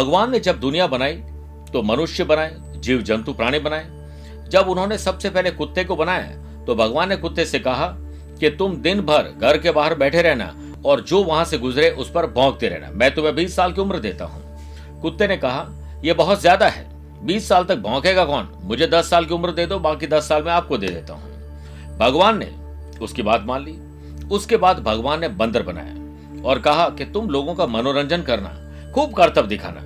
भगवान ने जब दुनिया बनाई तो मनुष्य बनाए जीव जंतु प्राणी बनाए। जब उन्होंने सबसे पहले कुत्ते को बनाया तो भगवान ने कुत्ते से कहा कि तुम दिन भर घर के बाहर बैठे रहना और जो वहाँ से गुजरे उस पर भौंकते रहना। मैं तुम्हें बीस साल की उम्र देता हूँ। कुत्ते ने कहा यह बहुत ज़्यादा है। बीस साल तक भौंकेगा कौन? मुझे दस साल की उम्र दे दो, बाकी दस साल में आपको दे देता हूँ। भगवान ने उसकी बात मान ली। उसके बाद भगवान ने बंदर बनाया और कहा कि तुम लोगों का मनोरंजन करना, खूब कर्तव्य दिखाना।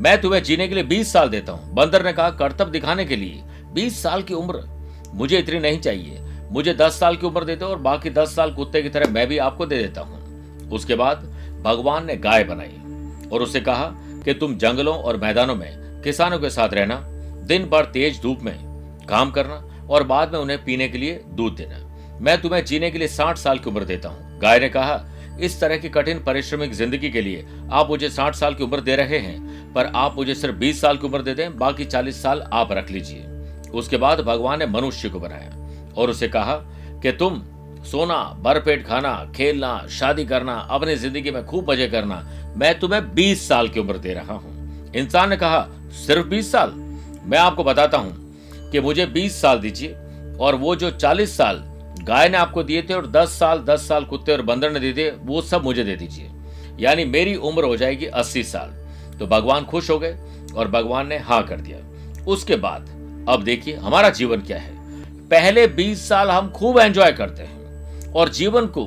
मैं तुम्हें जीने के लिए बीस साल देता हूँ। बंदर ने कहा, कर्तव्य दिखाने के लिए। बीस साल की उम्र। मुझे इतनी नहीं चाहिए। मुझे दस साल की उम्र दे दो और बाकी दस साल कुत्ते की तरह मैं भी आपको दे देता हूँ। उसके बाद भगवान ने गाय बनाई और उसे कहा कि तुम जंगलों और मैदानों में किसानों के साथ रहना, दिन भर तेज धूप में काम करना और बाद में उन्हें पीने के लिए दूध देना। मैं तुम्हें जीने के लिए साठ साल की उम्र देता हूँ। गाय ने कहा इस तरह की कठिन परिश्रमिक ज़िंदगी के लिए आप मुझे साठ साल की उम्र दे रहे हैं, पर आप मुझे सिर्फ़ बीस साल की उम्र दे दें, बाकी चालीस साल आप रख लीजिए। उसके बाद भगवान ने मनुष्य को बनाया और उसे कहा कि तुम सोना भरपेट खाना, खेलना, शादी करना, अपनी ज़िंदगी में खूब मज़े करना, मैं तुम्हें बीस साल की उम्र दे रहा हूँ। इंसान ने कहा, सिर्फ़ बीस साल? मैं आपको बताता हूँ कि मुझे बीस साल दीजिए और वो जो चालीस साल गाय ने आपको दिए थे और दस साल दस साल कुत्ते और बंदर ने दिए थे, वो सब मुझे दे दीजिए। यानी मेरी उम्र हो जाएगी अस्सी साल। तो भगवान खुश हो गए और भगवान ने हाँ कर दिया। उसके बाद, अब देखिए हमारा जीवन क्या है। पहले बीस साल हम खूब एंजॉय करते हैं और जीवन को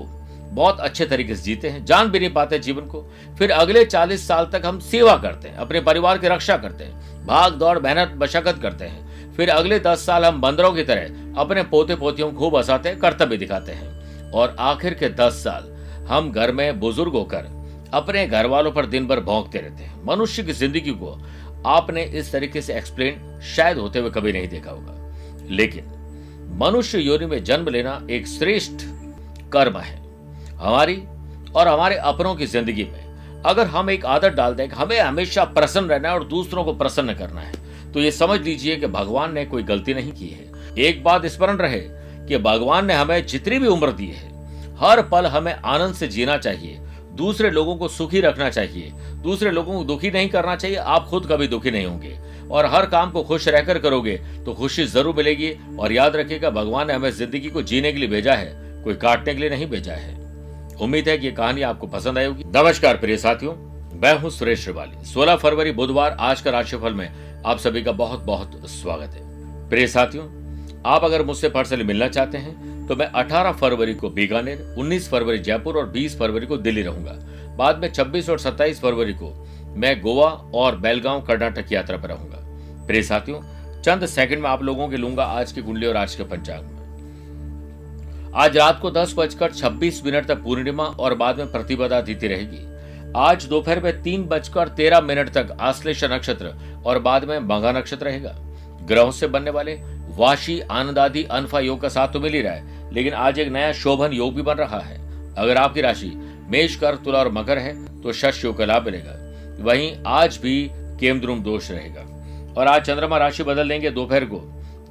बहुत अच्छे तरीके से जीते हैं। जान भी नहीं पाते जीवन को। फिर अगले चालीस साल तक हम सेवा करते हैं, अपने परिवार की रक्षा करते हैं भाग दौड़ मेहनत, मशक्कत करते हैं। फिर अगले दस साल हम बंदरों की तरह अपने पोते पोतियों को खूब हंसाते, कर्तव्य दिखाते हैं। और आखिर के दस साल हम घर में बुज़ुर्ग होकर अपने घर वालों पर दिन भर भोंकते रहते हैं। मनुष्य की ज़िंदगी को आपने इस तरीके से एक्सप्लेन शायद होते हुए कभी नहीं देखा होगा। लेकिन मनुष्य योनि में जन्म लेना एक श्रेष्ठ कर्म है। हमारी और हमारे अपनों की ज़िंदगी में अगर हम एक आदत डाल दें कि हमें हमेशा प्रसन्न रहना है और दूसरों को प्रसन्न करना है तो ये समझ लीजिए कि भगवान ने कोई गलती नहीं की है। एक बात स्मरण रहे कि भगवान ने हमें जितनी भी उम्र दी है, हर पल हमें आनंद से जीना चाहिए, दूसरे लोगों को सुखी रखना चाहिए, दूसरे लोगों को दुखी नहीं करना चाहिए, आप खुद कभी दुखी नहीं होंगे। और हर काम को खुश रहकर करोगे तो खुशी ज़रूर मिलेगी और याद रखिएगा, भगवान ने हमें ज़िंदगी को जीने के लिए भेजा है, कोई काटने के लिए नहीं भेजा है। उम्मीद है कि ये कहानी आपको पसंद आई होगी। नमस्कार प्रिय साथियों, मैं हूँ सुरेश श्रिवाली। 16 फरवरी बुधवार आज का राशिफल में आप सभी का बहुत बहुत स्वागत है। प्रिय साथियों, आप अगर मुझसे पर्सनली मिलना चाहते हैं तो मैं 18 फरवरी को बीकानेर 19 फरवरी जयपुर और 20 फरवरी को दिल्ली रहूँगा। बाद में 26 और 27 फरवरी को मैं गोवा और बेलगांव, कर्नाटक की यात्रा पर रहूँगा। प्रिय साथियों, चंद सेकंड में आप लोगों के लूँगा आज की कुंडली और आज के पंचांग में। आज रात को दस बजकर छब्बीस मिनट तक पूर्णिमा और बाद में प्रतिपदा तिथि रहेगी। आज दोपहर में तीन बजकर तेरह मिनट तक आश्लेष नक्षत्र और बाद में मघा नक्षत्र रहेगा। ग्रहों से बनने वाले वाशी, आनंद आदि अनफा योग का साथ तो मिल ही रहा है, लेकिन आज एक नया शोभन योग भी बन रहा है। अगर आपकी राशि मेष कर तुला और मकर है तो शश योग का लाभ मिलेगा। वहीं आज भी केमद्रुम दोष रहेगा। और आज चंद्रमा राशि बदल देंगे दोपहर को।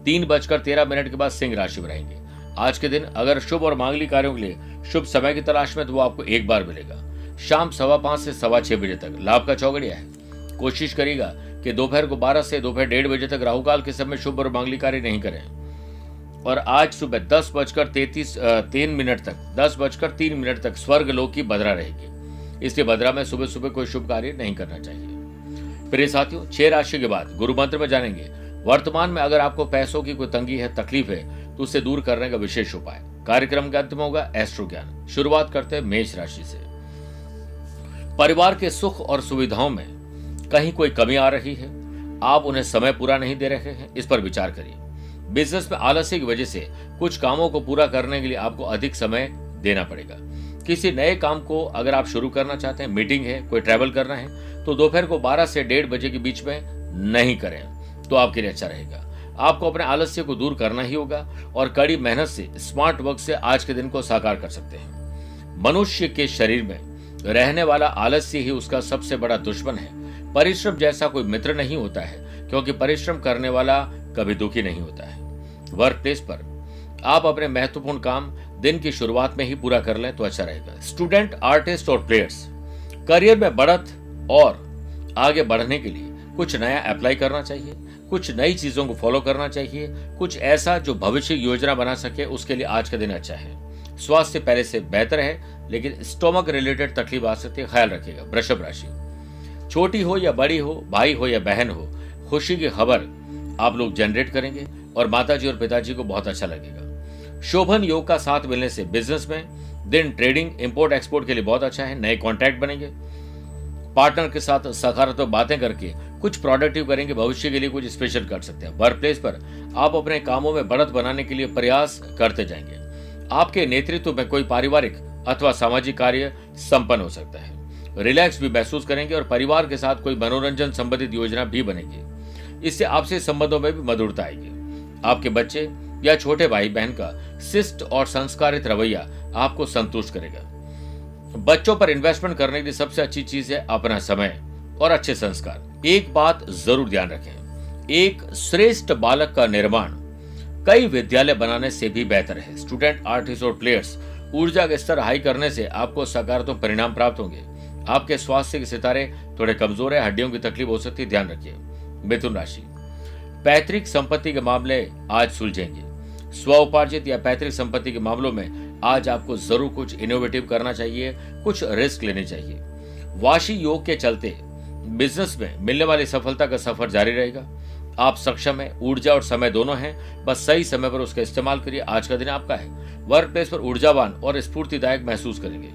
तीन बजकर तेरह मिनट के बाद सिंह राशि में रहेंगे। आज के दिन अगर शुभ और मांगलिक कार्यों के लिए शुभ समय की तलाश में तो वो आपको एक बार मिलेगा। शाम सवा पाँच से सवा छह बजे तक। लाभ का चौगड़िया है। कोशिश करेगा कि दोपहर को बारह से दोपहर डेढ़ बजे तक राहुकाल के समय शुभ और मांगली कार्य नहीं करें। और आज सुबह दस बजकर तैतीस तीन मिनट तक, दस बजकर तीन मिनट तक स्वर्ग लोक की भद्रा रहेगी। इसलिए भद्रा में सुबह सुबह कोई शुभ कार्य नहीं करना चाहिए। प्रिय साथियों, छह राशि के बाद गुरु मंत्र में जानेंगे। वर्तमान में अगर आपको पैसों की कोई तंगी है, तकलीफ़ है तो उसे दूर करने का विशेष उपाय। कार्यक्रम का अंत में होगा एस्ट्रो ज्ञान। शुरुआत करते हैं मेष राशि से। परिवार के सुख और सुविधाओं में कहीं कोई कमी आ रही है? आप उन्हें समय पूरा नहीं दे रहे हैं? इस पर विचार करिए। बिज़नेस में आलस्य की वजह से कुछ कामों को पूरा करने के लिए आपको अधिक समय देना पड़ेगा। किसी नए काम को अगर आप शुरू करना चाहते हैं, मीटिंग है, कोई ट्रैवल करना है तो दोपहर को 12 से डेढ़ बजे के बीच में नहीं करें तो आपके लिए अच्छा रहेगा। आपको अपने आलस्य को दूर करना ही होगा और कड़ी मेहनत से स्मार्ट वर्क से आज के दिन को साकार कर सकते हैं। मनुष्य के शरीर में रहने वाला आलस्य ही उसका सबसे बड़ा दुश्मन है। परिश्रम जैसा कोई मित्र नहीं होता है, क्योंकि परिश्रम करने वाला कभी दुखी नहीं होता है। वर्क प्लेस पर आप अपने महत्वपूर्ण काम दिन की शुरुआत में ही पूरा कर लें तो अच्छा रहेगा। स्टूडेंट आर्टिस्ट और प्लेयर्स करियर में बढ़त और आगे बढ़ने के लिए कुछ नया अप्लाई करना चाहिए, कुछ नई चीज़ों को फॉलो करना चाहिए, कुछ ऐसा जो भविष्य योजना बना सके, उसके लिए आज का दिन अच्छा है। स्वास्थ्य पहले से बेहतर है, लेकिन स्टोमक रिलेटेड तकलीफ़ आ सकती है, ख्याल रखिएगा, वृषभ राशि। छोटी हो या बड़ी हो, भाई हो या बहन हो, खुशी की खबर आप लोग जनरेट करेंगे और माताजी और पिताजी को बहुत अच्छा लगेगा। शोभन योग का साथ मिलने से बिज़नेस में दिन ट्रेडिंग इंपोर्ट एक्सपोर्ट के लिए बहुत अच्छा है, नए कॉन्ट्रैक्ट बनेंगे। पार्टनर के साथ सकारात्मक बातें करके कुछ प्रोडक्टिव करेंगे, भविष्य के लिए कुछ स्पेशल कर सकते हैं। वर्क प्लेस पर आप अपने कामों में बढ़त बनाने के लिए प्रयास करते जाएँगे। आपके नेतृत्व में कोई पारिवारिक अथवा सामाजिक कार्य संपन्न हो सकता है। रिलैक्स भी महसूस करेंगे और परिवार के साथ कोई मनोरंजन संबंधित योजना भी बनेगी। इससे आपसे संबंधों में भी मधुरता आएगी। आपके बच्चे या छोटे भाई बहन का शिष्ट और संस्कारित रवैया आपको संतुष्ट करेगा। बच्चों पर इन्वेस्टमेंट करने की सबसे अच्छी चीज़ है अपना समय और अच्छे संस्कार। एक बात ज़रूर ध्यान रखें। एक श्रेष्ठ बालक का निर्माण कई विद्यालय बनाने से भी बेहतर है। स्टूडेंट आर्टिस्ट और प्लेयर्स ऊर्जा का स्तर हाई करने से आपको सकारात्मक परिणाम प्राप्त होंगे। आपके स्वास्थ्य के सितारे थोड़े कमज़ोर है, हड्डियों की तकलीफ़ हो सकती है, ध्यान रखिए। मिथुन राशि। पैतृक संपत्ति के मामले आज सुलझेंगे। स्व उपार्जित या पैतृक संपत्ति के मामलों में आज आपको ज़रूर कुछ इनोवेटिव करना चाहिए, कुछ रिस्क लेने चाहिए। वाशी योग के चलते बिज़नेस में मिलने वाली सफलता का सफ़र जारी रहेगा। आप सक्षम है, ऊर्जा और समय दोनों हैं, बस सही समय पर उसका इस्तेमाल करिए, आज का दिन आपका है। वर्क प्लेस पर ऊर्जावान और स्फूर्तिदायक महसूस करेंगे।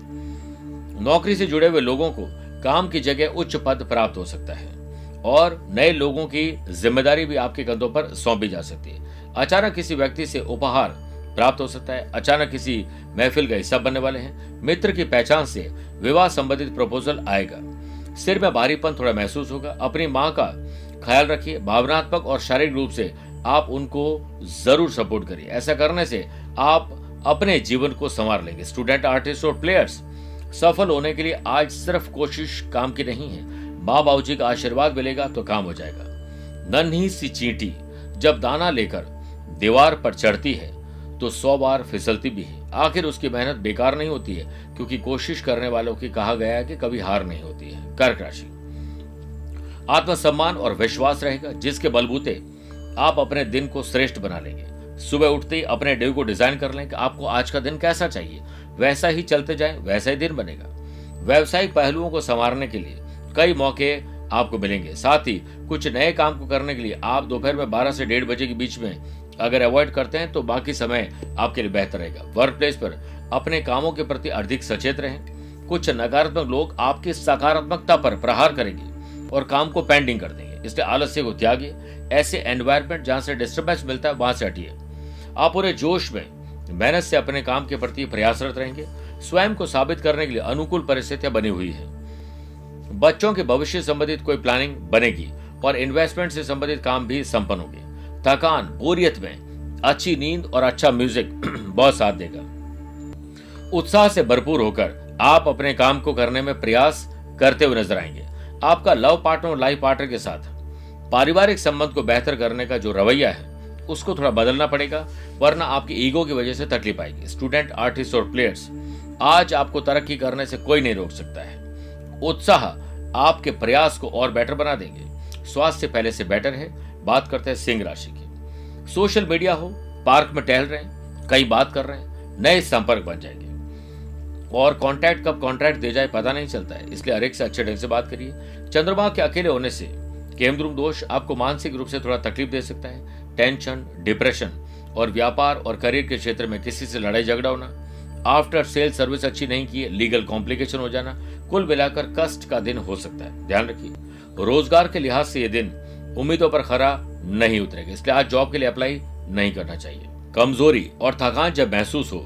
नौकरी से जुड़े हुए लोगों को काम की जगह उच्च पद प्राप्त हो सकता है और नए लोगों की ज़िम्मेदारी भी आपके कंधों पर सौंपी जा सकती है। अचानक किसी व्यक्ति से उपहार प्राप्त हो सकता है, अचानक किसी महफिल का हिस्सा बनने वाले हैं, मित्र की पहचान से विवाह संबंधित प्रपोजल आएगा। सिर में भारीपन थोड़ा महसूस होगा, अपनी माँ का ख्याल रखिए, भावनात्मक और शारीरिक रूप से आप उनको ज़रूर सपोर्ट करिए। ऐसा करने से आप अपने जीवन को संवार लेंगे। स्टूडेंट आर्टिस्ट और प्लेयर्स सफल होने के लिए आज सिर्फ़ कोशिश काम की नहीं है। माँ बाबू जी का आशीर्वाद मिलेगा तो काम हो जाएगा। नन्ही सी चींटी जब दाना लेकर दीवार पर चढ़ती है तो सौ बार फिसलती भी है। आखिर उसकी मेहनत बेकार नहीं होती है, क्योंकि कोशिश करने वालों की कहा गया है कि कभी हार नहीं होती है। कर्क राशि। आत्मसम्मान और विश्वास रहेगा, जिसके बलबूते आप अपने दिन को श्रेष्ठ बना लेंगे। सुबह उठते ही अपने डे को डिज़ाइन कर लें कि आपको आज का दिन कैसा चाहिए। वैसा ही चलते जाए, वैसा ही दिन बनेगा। व्यवसायिक पहलुओं को संवारने के लिए कई मौके आपको मिलेंगे। साथ ही कुछ नए काम को करने के लिए आप दोपहर में 12 से डेढ़ बजे के बीच में अगर अवॉइड करते हैं तो बाकी समय आपके लिए बेहतर रहेगा। वर्क प्लेस पर अपने कामों के प्रति अधिक सचेत रहें। कुछ नकारात्मक लोग आपकी सकारात्मकता पर प्रहार करेंगे। और काम को पेंडिंग कर देंगे। इसलिए आलस्य को त्यागिए। ऐसे एनवायरमेंट जहाँ से डिस्टर्बेंस मिलता है, वहाँ से हटिए। आप पूरे जोश में, मेहनत से अपने काम के प्रति प्रयासरत रहेंगे। स्वयं को साबित करने के लिए अनुकूल परिस्थितियाँ बनी हुई है। बच्चों के भविष्य संबंधित कोई प्लानिंग बनेगी और इन्वेस्टमेंट से संबंधित काम भी संपन्न होंगे। थकान, बोरियत में अच्छी नींद और अच्छा म्यूज़िक बहुत साथ देगा। उत्साह से भरपूर होकर आप अपने काम को करने में प्रयास करते हुए नज़र आएँगे। आपका लव पार्टनर और लाइफ पार्टनर के साथ। पारिवारिक संबंध को बेहतर करने का जो रवैया है, उसको थोड़ा बदलना पड़ेगा, वरना आपकी ईगो की वजह से तकलीफ़ आएगी। स्टूडेंट, आर्टिस्ट और प्लेयर्स, आज आपको तरक्की करने से कोई नहीं रोक सकता है। उत्साह आपके प्रयास को और बेटर बना देंगे। स्वास्थ्य पहले से बेटर है। बात करते हैं सिंह राशि की। सोशल मीडिया हो, पार्क में टहल रहे हैं, कई बात कर रहे हैं, नए संपर्क बन जाएँगे। और कॉन्ट्रैक्ट कब कॉन्ट्रैक्ट दे जाए पता नहीं चलता है। इसलिए हरेक से अच्छे ढंग से बात करिए। चंद्रमा के अकेले होने से केमद्रुम दोष आपको मानसिक रूप से थोड़ा तकलीफ़ दे सकता है। टेंशन डिप्रेशन और व्यापार और करियर के क्षेत्र में किसी से लड़ाई झगड़ा होना आफ्टर सेल सर्विस अच्छी नहीं की लीगल कॉम्प्लिकेशन हो जाना, कुल मिलाकर कष्ट का दिन हो सकता है। ध्यान रखिए, रोज़गार के लिहाज से ये दिन उम्मीदों पर खरा नहीं उतरेगा। इसलिए आज जॉब के लिए अप्लाई नहीं करना चाहिए। कमज़ोरी और थकान जब महसूस हो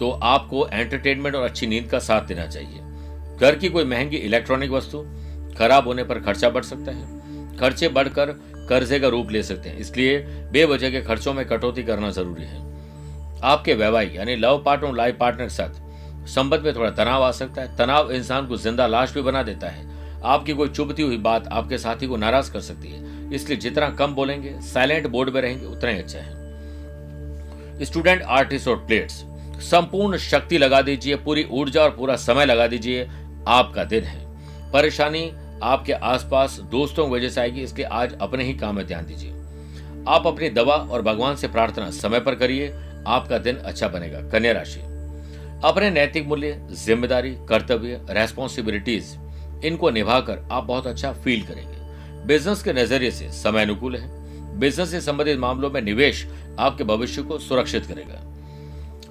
तो आपको एंटरटेनमेंट और अच्छी नींद का साथ देना चाहिए। घर की कोई महँगी इलेक्ट्रॉनिक वस्तु खराब होने पर खर्चा बढ़ सकता है। खर्चे बढ़कर कर्जे का रूप ले सकते हैं, इसलिए बेवजह के खर्चों में कटौती करना ज़रूरी है। आपके वैवाहिक यानी लव पार्टनर और लाइफ पार्टनर के साथ संबंध में थोड़ा तनाव आ सकता है। तनाव इंसान को ज़िंदा लाश भी बना देता है। आपकी कोई चुभती हुई बात आपके साथी को नाराज़ कर सकती है, इसलिए जितना कम बोलेंगे साइलेंट बोर्ड में रहेंगे, उतना ही अच्छा है। स्टूडेंट आर्टिस्ट और प्लेयर्स संपूर्ण शक्ति लगा दीजिए, पूरी ऊर्जा और पूरा समय लगा दीजिए, आपका दिन है। परेशानी आपके आसपास दोस्तों की वजह से आएगी इसलिए आज अपने ही काम में ध्यान दीजिए। आप अपनी दवा और भगवान से प्रार्थना समय पर करिए, आपका दिन अच्छा बनेगा। कन्या राशि। अपने नैतिक मूल्य, ज़िम्मेदारी, कर्तव्य रेस्पॉन्सिबिलिटीज इनको निभाकर आप बहुत अच्छा फील करेंगे। बिज़नेस के नज़रिए से समय अनुकूल है। बिज़नेस से संबंधित मामलों में निवेश आपके भविष्य को सुरक्षित करेगा।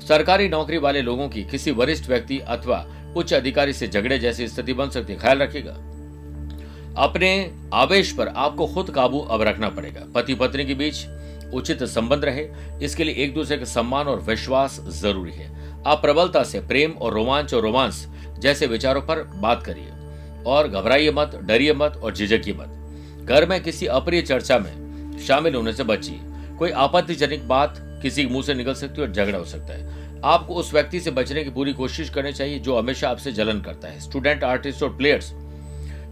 सरकारी नौकरी वाले लोगों की किसी वरिष्ठ व्यक्ति अथवा उच्च अधिकारी से झगड़े जैसी स्थिति बन सकती है। ख्याल रखिएगा। अपने आवेश पर आपको खुद काबू अब रखना पड़ेगा। पति पत्नी के बीच उचित संबंध रहे। इसके लिए एक दूसरे का सम्मान और विश्वास ज़रूरी है। आप प्रबलता से प्रेम और रोमांच और रोमांस जैसे विचारों पर बात करिए। और घबराइए मत, डरिए मत और झिझकिए मत। घर में किसी अप्रिय चर्चा में शामिल होने से बचिए। कोई आपत्तिजनक बात किसी के मुँह से निकल सकती है और झगड़ा हो सकता है। आपको उस व्यक्ति से बचने की पूरी कोशिश करनी चाहिए जो हमेशा आपसे जलन करता है। स्टूडेंट आर्टिस्ट और प्लेयर्स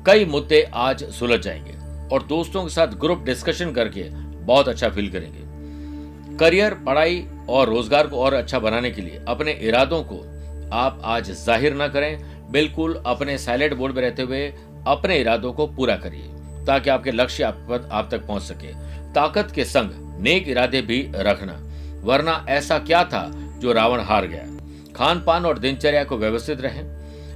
कई मुद्दे आज सुलझ जाएँगे और दोस्तों के साथ ग्रुप डिस्कशन करके बहुत अच्छा फील करेंगे। करियर पढ़ाई और रोज़गार को और अच्छा बनाने के लिए अपने इरादों को आप आज ज़ाहिर ना करें। बिल्कुल अपने साइलेंट बोर्ड में रहते हुए अपने इरादों को पूरा करिए ताकि आपके लक्ष्य आप, आप तक पहुँच सके। ताकत के संग नेक इरादे भी रखना। वरना ऐसा क्या था जो रावण हार गया। खान पान और दिनचर्या को व्यवस्थित रहे।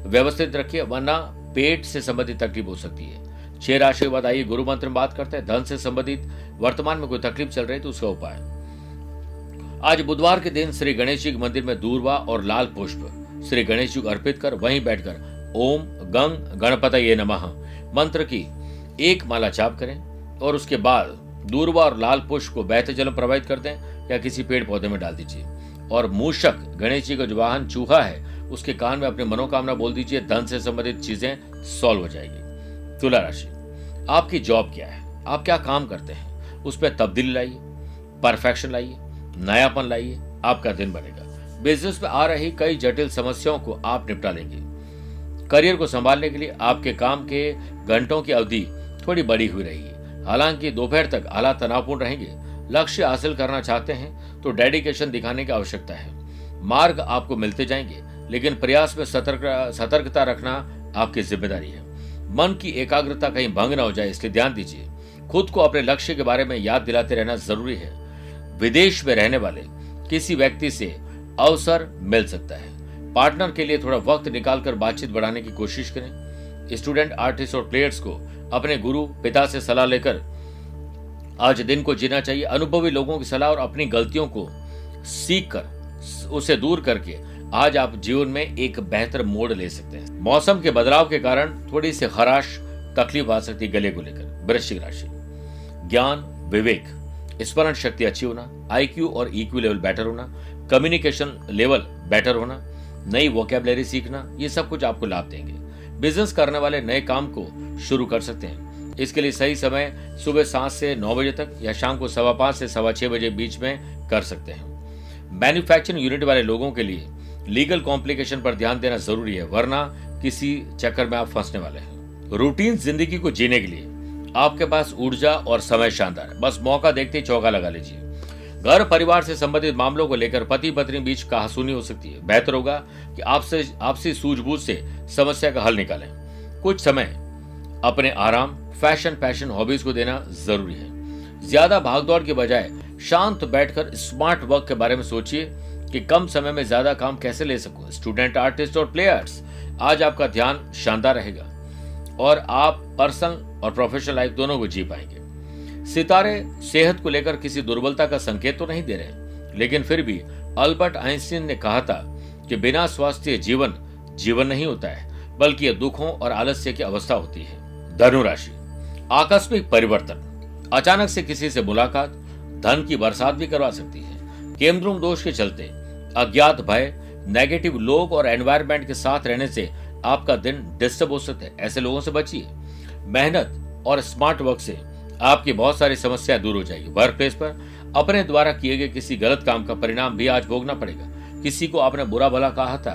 व्यवस्थित रखिए, वरना पेट से संबंधित तकलीफ़ हो सकती है। छह राशि के बाद आइए, गुरु मंत्र में बात करते हैं। धन से संबंधित, वर्तमान में कोई तकलीफ़ चल रही तो उसका उपाय। आज बुधवार के दिन श्री गणेश जी के मंदिर में दूरवा और लाल पुष्प श्री गणेश जी को अर्पित कर वहीं बैठकर ओम गंग गणपत ये नमः मंत्र की एक माला चाप करें और उसके बाद दूरवा और लाल पुष्प को बहते जल प्रवाहित कर दें या किसी पेड़ पौधे में डाल दीजिए। और मूषक गणेश जी का जो वाहन चूहा है, उसके कान में अपनी मनोकामना बोल दीजिए, धन से संबंधित चीज़ें सॉल्व हो जाएगी। तुला राशि, आपकी जॉब क्या है? आप क्या काम करते हैं? उस पर तब्दीली लाइए परफेक्शन लाइए, नयापन लाइए, आपका दिन बनेगा। बिज़नेस में आ रही कई जटिल समस्याओं को आप निपटा लेंगे। करियर को संभालने के लिए आपके काम के घंटों की अवधि थोड़ी बड़ी हुई रहेगी हालाँकि दोपहर तक हालात तनावपूर्ण रहेंगे। लक्ष्य हासिल करना चाहते हैं तो डेडिकेशन दिखाने की आवश्यकता है। मार्ग आपको मिलते जाएँगे, लेकिन प्रयास में सतर्क, सतर्कता रखना आपकी ज़िम्मेदारी है। मन की एकाग्रता कहीं भंग न हो जाए, इसलिए ध्यान दीजिए। खुद को अपने लक्ष्य के बारे में याद दिलाते रहना ज़रूरी है। विदेश में रहने वाले किसी व्यक्ति से अवसर मिल सकता है। पार्टनर के लिए थोड़ा वक्त निकालकर बातचीत बढ़ाने की कोशिश करें। स्टूडेंट आर्टिस्ट और प्लेयर्स को अपने गुरु, पिता से सलाह लेकर आज दिन को जीना चाहिए। अनुभवी लोगों की सलाह और अपनी गलतियों को सीख कर उसे दूर करके आज आप जीवन में एक बेहतर मोड़ ले सकते हैं। मौसम के बदलाव के कारण थोड़ी सी खराश, तकलीफ़ आ सकती है गले को लेकर। वृश्चिक राशि। ज्ञान, विवेक, स्मरण शक्ति अच्छी होना आईक्यू और ईक्यू लेवल बेटर होना कम्युनिकेशन लेवल बेटर होना, नई वोकेबलरी सीखना, ये सब कुछ आपको लाभ देंगे। बिज़नेस करने वाले नए काम को शुरू कर सकते हैं। इसके लिए सही समय सुबह सात से नौ बजे तक या शाम को सवा पाँच से सवा छह बजे बीच में कर सकते हैं। मैन्युफैक्चरिंग यूनिट वाले लोगों के लिए लीगल कॉम्प्लिकेशन पर ध्यान देना ज़रूरी है, वरना किसी चक्कर में आप फंसने वाले हैं। रूटीन ज़िंदगी को जीने के लिए आपके पास ऊर्जा और समय शानदार है। बस मौका देखते ही चौका लगा लीजिए। घर परिवार से संबंधित मामलों को लेकर पति पत्नी बीच कहासुनी हो सकती है। बेहतर होगा कि आपसे आपसी सूझबूझ से समस्या का हल निकालें। कुछ समय अपने आराम फ़ैशन फ़ैशन हॉबीज को देना ज़रूरी है। ज़्यादा भागदौड़ के बजाय शांत बैठकर स्मार्ट वर्क के बारे में सोचिए कि कम समय में ज़्यादा काम कैसे ले सकूँ। स्टूडेंट आर्टिस्ट और प्लेयर्स आज आपका ध्यान शानदार रहेगा और आप पर्सनल और प्रोफेशनल लाइफ दोनों को जी पाएँगे। सितारे सेहत को लेकर किसी दुर्बलता का संकेत तो नहीं दे रहे लेकिन फिर भी अल्बर्ट आइंस्टीन ने कहा था कि बिना स्वास्थ्य, जीवन जीवन नहीं होता है, बल्कि यह दुखों और आलस्य की अवस्था होती है। धनुराशि आकस्मिक परिवर्तन, अचानक से किसी से मुलाकात, धन की बरसात भी करवा सकती है। केमद्रुम दोष के चलते, अज्ञात भय नेगेटिव लोग और एनवायरमेंट के साथ रहने से आपका दिन डिस्टर्ब हो सकता है। ऐसे लोगों से बचिए। मेहनत और स्मार्ट वर्क से आपकी बहुत सारी समस्याएँ दूर हो जाएगी। वर्क प्लेस पर अपने द्वारा किए गए किसी गलत काम का परिणाम भी आज भोगना पड़ेगा। किसी को आपने बुरा भला कहा था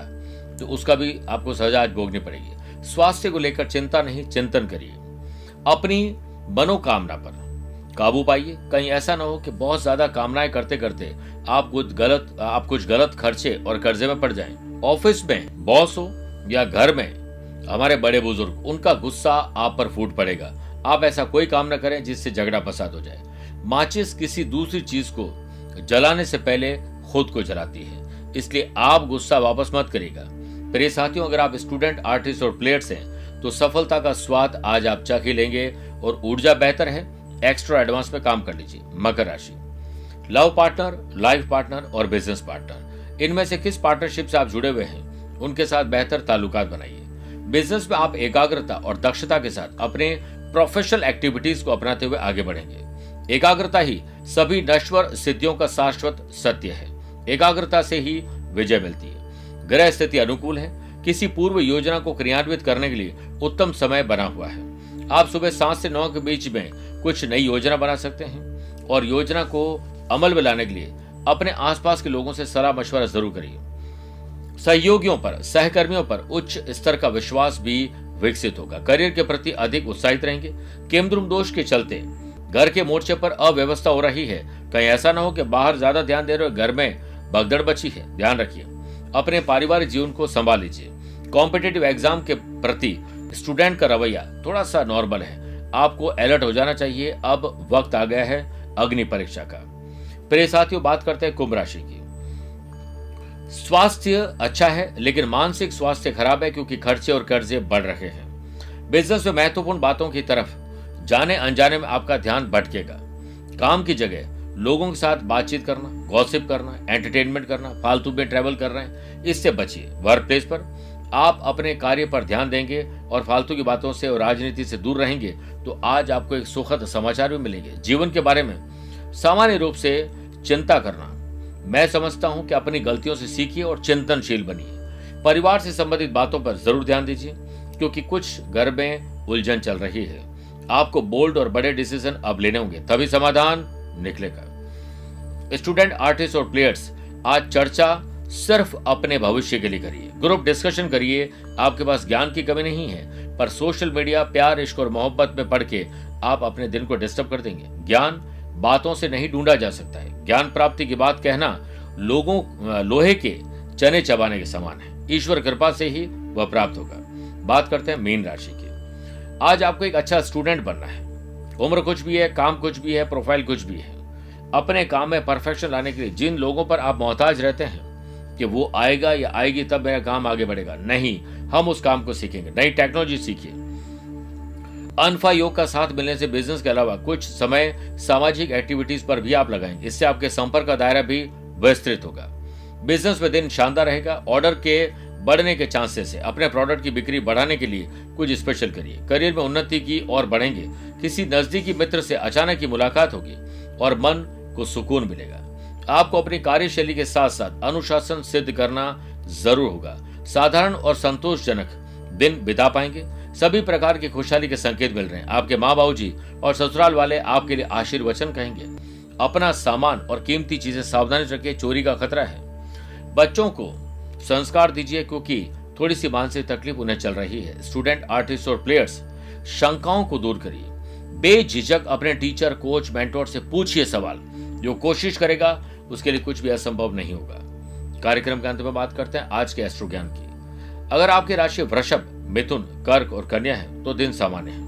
तो उसका भी आपको सजा आज भोगनी पड़ेगी। स्वास्थ्य को लेकर चिंता नहीं, चिंतन करिए। अपनी मनोकामना पर काबू पाइए। कहीं ऐसा ना हो कि बहुत ज़्यादा कामनाएँ करते करते आप कुछ गलत, आप कुछ गलत खर्चे और कर्जे में पड़ जाएँ। ऑफ़िस में बॉस हो या घर में, हमारे बड़े बुज़ुर्ग, उनका गुस्सा आप पर फूट पड़ेगा। आप ऐसा कोई काम ना करें जिससे झगड़ा फसाद हो जाए। माचिस किसी दूसरी चीज़ को जलाने से पहले खुद को जलाती है। इसलिए आप गुस्सा वापस मत करेगा प्रिय साथियों, अगर आप स्टूडेंट आर्टिस्ट और प्लेयर्स हैं तो सफलता का स्वाद आज आप चाखी लेंगे और ऊर्जा बेहतर है। एक्स्ट्रा एडवांस में काम कर लीजिए। मकर राशि। लव पार्टनर लाइफ पार्टनर और बिज़नेस पार्टनर इनमें से किस पार्टनरशिप से आप जुड़े हुए हैं, उनके साथ बेहतर ताल्लुकात बनाइए। बिज़नेस में आप एकाग्रता और दक्षता के साथ अपने प्रोफेशनल एक्टिविटीज़ को अपनाते हुए आगे बढ़ेंगे। एकाग्रता ही सभी नश्वर सिद्धियों का शाश्वत सत्य है। एकाग्रता से ही विजय मिलती है। ग्रह स्थिति अनुकूल है। किसी पूर्व योजना को क्रियान्वित करने के लिए उत्तम समय बना हुआ है। आप सुबह सात से नौ के बीच में कुछ नई योजना बना सकते हैं और योजना को अमल में लाने के लिए अपने आसपास के लोगों से सलाह मशवरा ज़रूर करिए। सहयोगियों पर, सहकर्मियों पर उच्च स्तर का विश्वास भी विकसित होगा। करियर के प्रति अधिक उत्साहित रहेंगे। केमद्रुम दोष के चलते घर के मोर्चे पर अव्यवस्था हो रही है। कहीं ऐसा ना हो कि बाहर ज़्यादा ध्यान दे रहे घर में भगदड़ बची है। ध्यान रखिए। अपने पारिवारिक जीवन को संभाल लीजिए। कॉम्पिटेटिव एग्ज़ाम के प्रति स्टूडेंट का रवैया थोड़ा सा नॉर्मल है। आपको अलर्ट हो जाना चाहिए। अब वक्त आ गया है अग्नि परीक्षा का। प्रिय साथियों, बात करते हैं कुंभ राशि की। स्वास्थ्य अच्छा है, लेकिन मानसिक स्वास्थ्य खराब है क्योंकि खर्चे और कर्जे बढ़ रहे हैं। बिज़नेस में महत्वपूर्ण बातों की तरफ़ जाने अनजाने में आपका ध्यान भटकेगा। काम की जगह लोगों के साथ बातचीत करना गॉसिप करना एंटरटेनमेंट करना, फालतू में ट्रेवल कर रहे हैं, इससे बचिए। वर्क प्लेस पर आप अपने कार्य पर ध्यान देंगे और फालतू की बातों से और राजनीति से दूर रहेंगे तो आज आपको एक सुखद समाचार भी मिलेंगे। जीवन के बारे में सामान्य रूप से चिंता करना। मैं समझता हूँ कि अपनी गलतियों से सीखिए और चिंतनशील बनिए। परिवार से संबंधित बातों पर ज़रूर ध्यान दीजिए, क्योंकि कुछ घर में उलझन चल रही है। आपको बोल्ड और बड़े डिसीज़न अब लेने होंगे, तभी समाधान निकलेगा स्टूडेंट, आर्टिस्ट और प्लेयर्स, आज चर्चा सिर्फ़ अपने भविष्य के लिए करिए। ग्रुप डिस्कशन करिए, आपके पास ज्ञान की कमी नहीं है, पर सोशल मीडिया, प्यार, इश्क और मोहब्बत में पढ़ के आप अपने दिन को डिस्टर्ब कर देंगे। ज्ञान बातों से नहीं ढूंढा जा सकता है। ज्ञान प्राप्ति की बात कहना लोगों, लोहे के चने चबाने के समान है। ईश्वर कृपा से ही वह प्राप्त होगा। बात करते हैं मीन राशि की। आज आपको एक अच्छा स्टूडेंट बनना है। उम्र कुछ भी है, काम कुछ भी है प्रोफ़ाइल कुछ भी है। अपने काम में परफेक्शन लाने के लिए जिन लोगों पर आप मोहताज रहते हैं कि वो आएगा या आएगी, तब मेरा काम आगे बढ़ेगा। नहीं, हम उस काम को सीखेंगे। नई टेक्नोलॉजी सीखिए। अनफा योग का साथ मिलने से बिज़नेस के अलावा कुछ समय सामाजिक एक्टिविटीज़ पर भी आप लगाएँगे। इससे आपके संपर्क का दायरा भी विस्तृत होगा। बिज़नेस में दिन शानदार रहेगा। ऑर्डर के बढ़ने के चांसेस है। अपने प्रोडक्ट की बिक्री बढ़ाने के लिए कुछ स्पेशल करिए। करियर में उन्नति की और बढ़ेंगे। किसी नजदीकी मित्र से अचानक की मुलाकात होगी और मन को सुकून मिलेगा। आपको अपनी कार्यशैली के साथ साथ अनुशासन सिद्ध करना ज़रूर होगा। साधारण और संतोषजनक दिन बिता पाएँगे। सभी प्रकार की खुशहाली के संकेत मिल रहे हैं। आपके माँ बाबू जी और ससुराल वाले आपके लिए आशीर्वचन कहेंगे। अपना सामान और कीमती चीज़ें सावधानी रखिए। चोरी का खतरा है। बच्चों को संस्कार दीजिए क्योंकि थोड़ी सी मानसिक तकलीफ़ उन्हें चल रही है। स्टूडेंट आर्टिस्ट और प्लेयर्स शंकाओं को दूर करिए। बेझिझक अपने टीचर कोच मेंटोर से पूछिए सवाल। जो कोशिश करेगा, उसके लिए कुछ भी असंभव नहीं होगा। कार्यक्रम के अंत में बात करते हैं आज के एस्ट्रो ज्ञान की। अगर आपकी राशि वृषभ, मिथुन, कर्क और कन्या है तो दिन सामान्य है।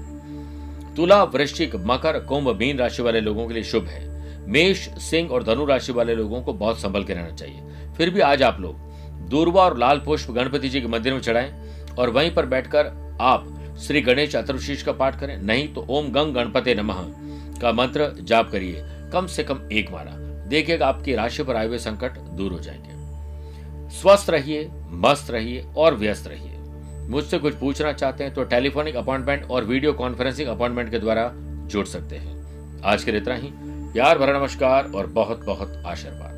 तुला, वृश्चिक, मकर, कुंभ, मीन राशि वाले लोगों के लिए शुभ है। मेष, सिंह और धनु राशि वाले लोगों को बहुत संभल के रहना चाहिए। फिर भी आज आप लोग दूरवा और लाल पुष्प गणपति जी के मंदिर में चढ़ाएँ और वहीं पर बैठकर आप श्री गणेश चतुर्शीष का पाठ करें, नहीं तो ओम गंग गणपति नमः का मंत्र जाप करिए, कम से कम एक मारा देखिएगा आपकी राशि पर आए हुए संकट दूर हो जाएँगे। स्वस्थ रहिए, मस्त रहिए और व्यस्त रहिए। मुझसे कुछ पूछना चाहते हैं तो टेलीफोनिक अपॉइंटमेंट और वीडियो कॉन्फ्रेंसिंग अपॉइंटमेंट के द्वारा जुड़ सकते हैं। आज के लिए इतना ही। प्यार भरा नमस्कार और बहुत बहुत आशीर्वाद।